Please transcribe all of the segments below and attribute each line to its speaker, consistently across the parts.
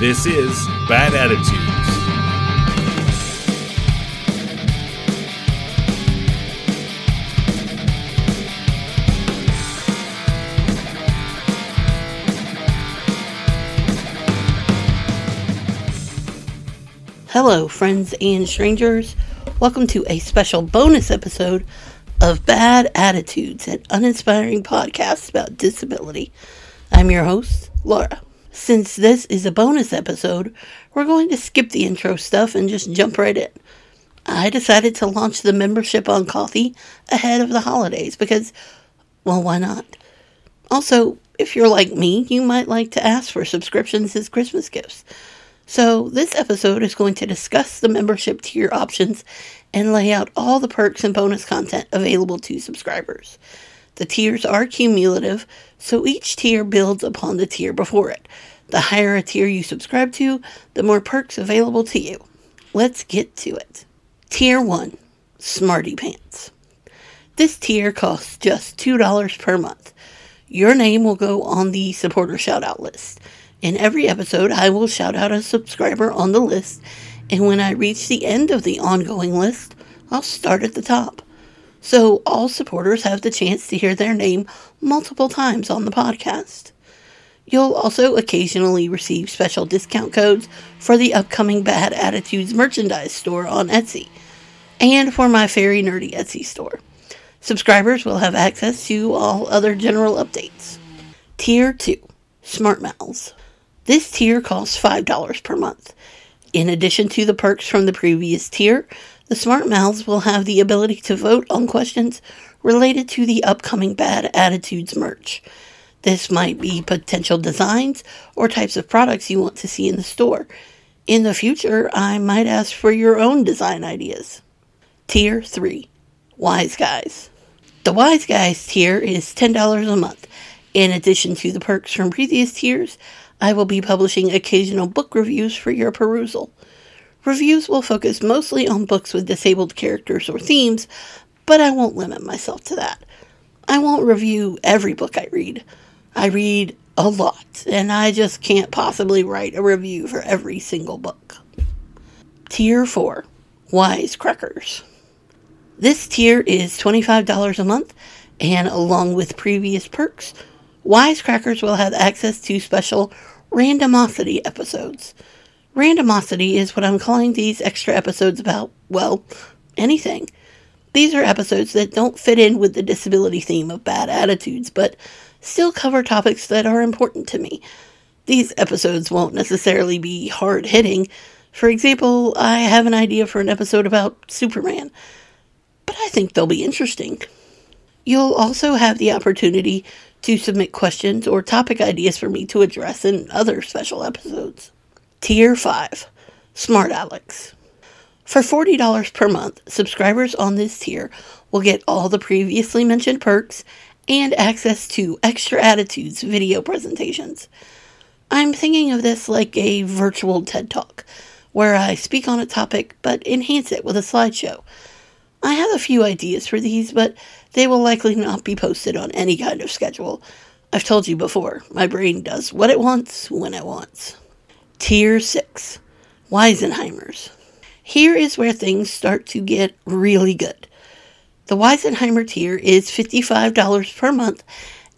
Speaker 1: This is Bad Attitudes.
Speaker 2: Hello, friends and strangers. Welcome to a special bonus episode of Bad Attitudes, an uninspiring podcast about disability. I'm your host, Laura. Since this is a bonus episode, we're going to skip the intro stuff and just jump right in. I decided to launch the membership on Ko-fi ahead of the holidays because, well, why not? Also, if you're like me, you might like to ask for subscriptions as Christmas gifts. So, this episode is going to discuss the membership tier options and lay out all the perks and bonus content available to subscribers. The tiers are cumulative, so each tier builds upon the tier before it. The higher a tier you subscribe to, the more perks available to you. Let's get to it. Tier 1 Smarty Pants. This tier costs just $2 per month. Your name will go on the supporter shoutout list. In every episode, I will shout out a subscriber on the list, and when I reach the end of the ongoing list, I'll start at the top. So all supporters have the chance to hear their name multiple times on the podcast. You'll also occasionally receive special discount codes for the upcoming Bad Attitudes merchandise store on Etsy, and for my Fairy Nerdy Etsy store. Subscribers will have access to all other general updates. Tier 2 Smart Mouths. This tier costs $5 per month. In addition to the perks from the previous tier, the Smart Mouths will have the ability to vote on questions related to the upcoming Bad Attitudes merch. This might be potential designs or types of products you want to see in the store. In the future, I might ask for your own design ideas. Tier 3 Wise Guys. The Wise Guys tier is $10 a month. In addition to the perks from previous tiers, I will be publishing occasional book reviews for your perusal. Reviews will focus mostly on books with disabled characters or themes, but I won't limit myself to that. I won't review every book I read. I read a lot, and I just can't possibly write a review for every single book. Tier 4 Wisecrackers. This tier is $25 a month, and along with previous perks, Wisecrackers will have access to special randomosity episodes. Randomosity is what I'm calling these extra episodes about, well, anything. These are episodes that don't fit in with the disability theme of bad attitudes, but still cover topics that are important to me. These episodes won't necessarily be hard hitting. For example, I have an idea for an episode about Superman, but I think they'll be interesting. You'll also have the opportunity to submit questions or topic ideas for me to address in other special episodes. Tier 5 Smart Alex. For $40 per month, subscribers on this tier will get all the previously mentioned perks and access to Extra Attitudes video presentations. I'm thinking of this like a virtual TED Talk, where I speak on a topic but enhance it with a slideshow. I have a few ideas for these, but they will likely not be posted on any kind of schedule. I've told you before, my brain does what it wants when it wants. Tier 6 Weisenheimers. Here is where things start to get really good. The Weisenheimer tier is $55 per month,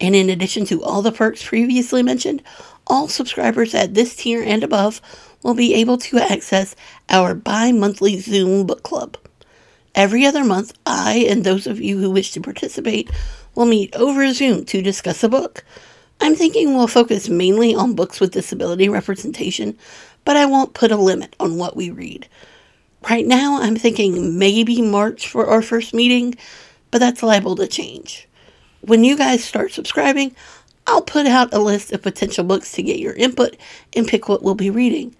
Speaker 2: and in addition to all the perks previously mentioned, all subscribers at this tier and above will be able to access our bi monthly Zoom book club. Every other month, I and those of you who wish to participate will meet over Zoom to discuss a book. I'm thinking we'll focus mainly on books with disability representation, but I won't put a limit on what we read. Right now, I'm thinking maybe March for our first meeting, but that's liable to change. When you guys start subscribing, I'll put out a list of potential books to get your input and pick what we'll be reading.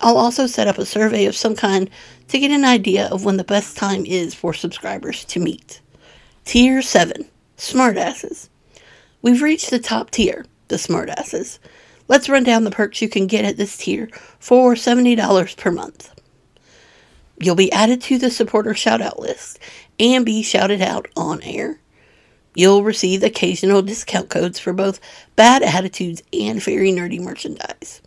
Speaker 2: I'll also set up a survey of some kind to get an idea of when the best time is for subscribers to meet. Tier 7 Smartasses. We've reached the top tier, the Smartasses. Let's run down the perks you can get at this tier for $70 per month. You'll be added to the supporter shoutout list and be shouted out on air. You'll receive occasional discount codes for both Bad Attitudes and Fairy Nerdy merchandise.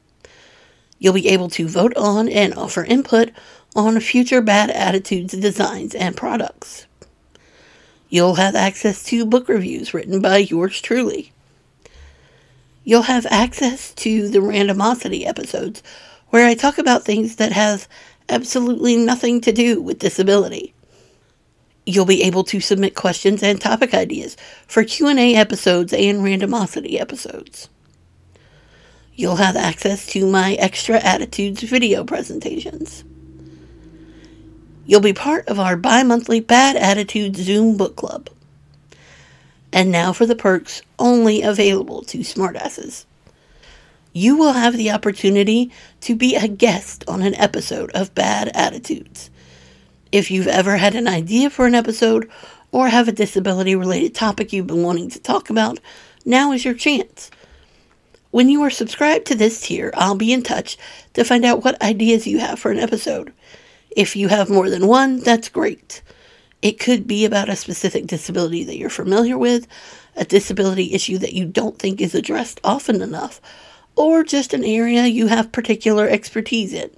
Speaker 2: You'll be able to vote on and offer input on future Bad Attitudes designs and products. You'll have access to book reviews written by yours truly. You'll have access to the randomosity episodes where I talk about things that have absolutely nothing to do with disability. You'll be able to submit questions and topic ideas for Q&A episodes and randomosity episodes. You'll have access to my Extra Attitudes video presentations. You'll be part of our bi monthly Bad Attitudes Zoom book club. And now for the perks only available to smartasses. You will have the opportunity to be a guest on an episode of Bad Attitudes. If you've ever had an idea for an episode or have a disability related topic you've been wanting to talk about, now is your chance. When you are subscribed to this tier, I'll be in touch to find out what ideas you have for an episode. If you have more than one, that's great. It could be about a specific disability that you're familiar with, a disability issue that you don't think is addressed often enough, or just an area you have particular expertise in.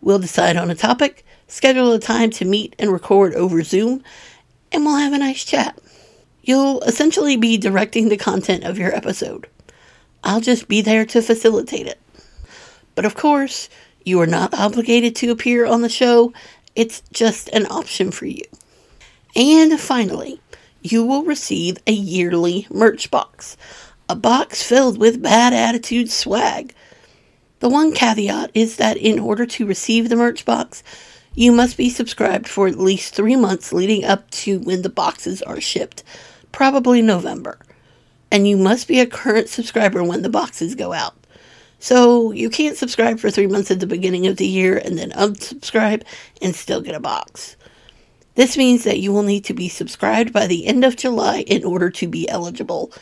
Speaker 2: We'll decide on a topic, schedule a time to meet and record over Zoom, and we'll have a nice chat. You'll essentially be directing the content of your episode. I'll just be there to facilitate it. But of course, you are not obligated to appear on the show, it's just an option for you. And finally, you will receive a yearly merch box, a box filled with bad attitude swag. The one caveat is that in order to receive the merch box, you must be subscribed for at least three months leading up to when the boxes are shipped, probably November and you must be a current subscriber when the boxes go out. So you can't subscribe for three months at the beginning of the year and then unsubscribe and still get a box. This means that you will need to be subscribed by the end of July in order to be eligible.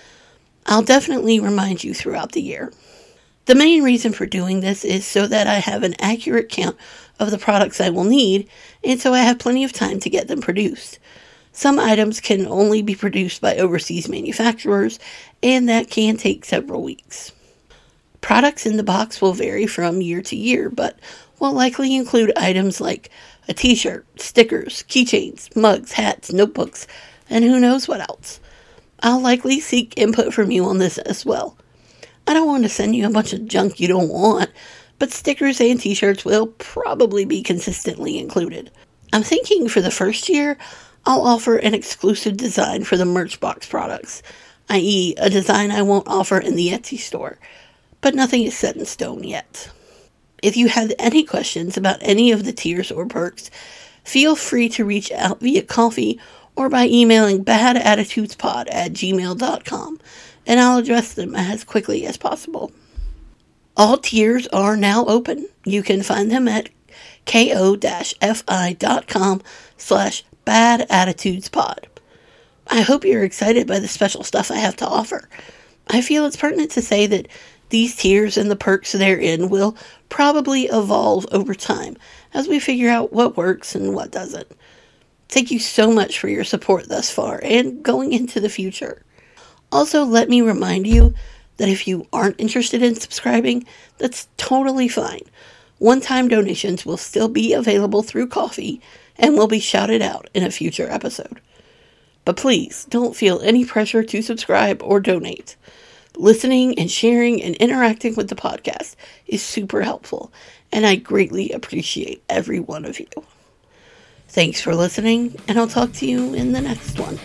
Speaker 2: I'll definitely remind you throughout the year. The main reason for doing this is so that I have an accurate count of the products I will need, and so I have plenty of time to get them produced. Some items can only be produced by overseas manufacturers, and that can take several weeks. Products in the box will vary from year to year, but will likely include items like a t shirt, stickers, keychains, mugs, hats, notebooks, and who knows what else. I'll likely seek input from you on this as well. I don't want to send you a bunch of junk you don't want, but stickers and t shirts will probably be consistently included. I'm thinking for the first year, I'll offer an exclusive design for the Merchbox products, i.e., a design I won't offer in the Etsy store, but nothing is set in stone yet. If you have any questions about any of the tiers or perks, feel free to reach out via Ko-fi or by emailing badattitudespod at gmail.com, and I'll address them as quickly as possible. All tiers are now open. You can find them at ko-fi.com slash Bad Attitudes Pod. I hope you're excited by the special stuff I have to offer. I feel it's pertinent to say that these tiers and the perks therein will probably evolve over time as we figure out what works and what doesn't. Thank you so much for your support thus far and going into the future. Also, let me remind you that if you aren't interested in subscribing, that's totally fine. One time donations will still be available through Ko-fi and will be shouted out in a future episode. But please don't feel any pressure to subscribe or donate. Listening and sharing and interacting with the podcast is super helpful, and I greatly appreciate every one of you. Thanks for listening, and I'll talk to you in the next one.